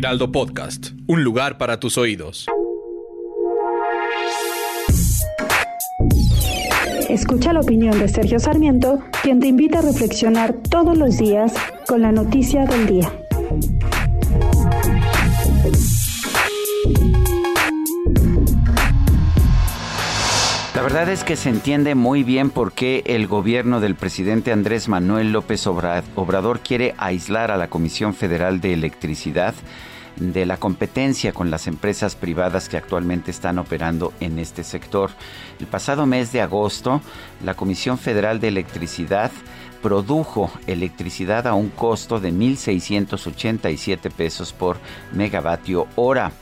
Heraldo Podcast, un lugar para tus oídos. Escucha la opinión de Sergio Sarmiento, quien te invita a reflexionar todos los días con la noticia del día. La verdad es que se entiende muy bien por qué el gobierno del presidente Andrés Manuel López Obrador quiere aislar a la Comisión Federal de Electricidad de la competencia con las empresas privadas que actualmente están operando en este sector. El pasado mes de agosto, la Comisión Federal de Electricidad produjo electricidad a un costo de 1.687 pesos por megavatio hora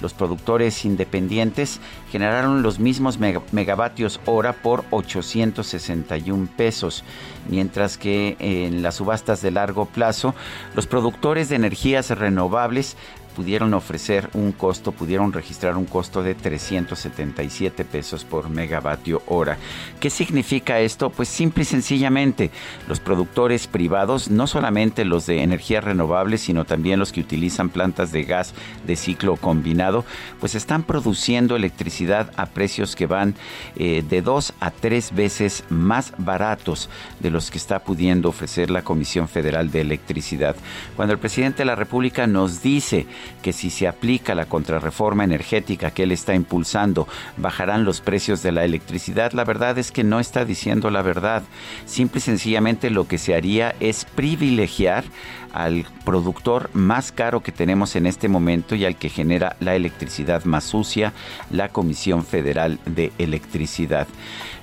los productores independientes generaron los mismos megavatios hora por 861 pesos, mientras que en las subastas de largo plazo, los productores de energías renovables pudieron ofrecer un costo, pudieron registrar un costo de 377 pesos por megavatio hora. ¿Qué significa esto? Pues simple y sencillamente, los productores privados, no solamente los de energías renovables, sino también los que utilizan plantas de gas de ciclo combinado, pues están produciendo electricidad a precios que van eh, de dos a tres veces más baratos de los que está pudiendo ofrecer la Comisión Federal de Electricidad. Cuando el presidente de la República nos dice que si se aplica la contrarreforma energética que él está impulsando, bajarán los precios de la electricidad, la verdad es que no está diciendo la verdad. Simple y sencillamente lo que se haría es privilegiar al productor más caro que tenemos en este momento y al que genera la electricidad más sucia, la Comisión Federal de Electricidad.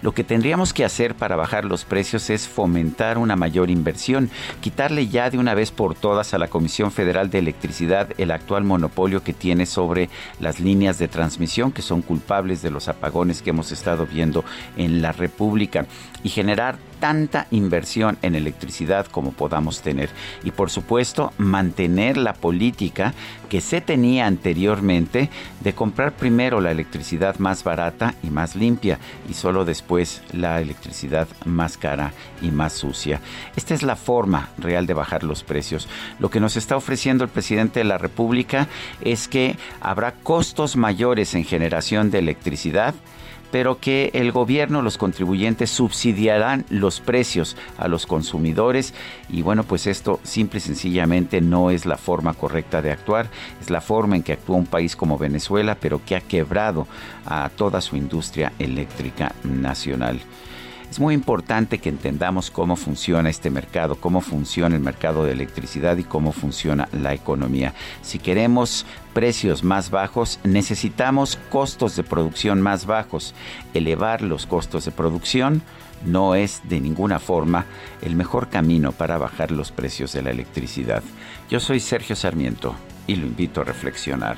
Lo que tendríamos que hacer para bajar los precios es fomentar una mayor inversión, quitarle ya de una vez por todas a la Comisión Federal de Electricidad el actual monopolio que tiene sobre las líneas de transmisión que son culpables de los apagones que hemos estado viendo en la República. Y generar tanta inversión en electricidad como podamos tener. Y por supuesto, mantener la política que se tenía anteriormente de comprar primero la electricidad más barata y más limpia y solo después la electricidad más cara y más sucia. Esta es la forma real de bajar los precios. Lo que nos está ofreciendo el presidente de la República es que habrá costos mayores en generación de electricidad pero que el gobierno, los contribuyentes subsidiarán los precios a los consumidores y bueno, pues esto simple y sencillamente no es la forma correcta de actuar, es la forma en que actúa un país como Venezuela, pero que ha quebrado a toda su industria eléctrica nacional. Es muy importante que entendamos cómo funciona este mercado, cómo funciona el mercado de electricidad y cómo funciona la economía. Si queremos precios más bajos, necesitamos costos de producción más bajos. Elevar los costos de producción no es de ninguna forma el mejor camino para bajar los precios de la electricidad. Yo soy Sergio Sarmiento y lo invito a reflexionar.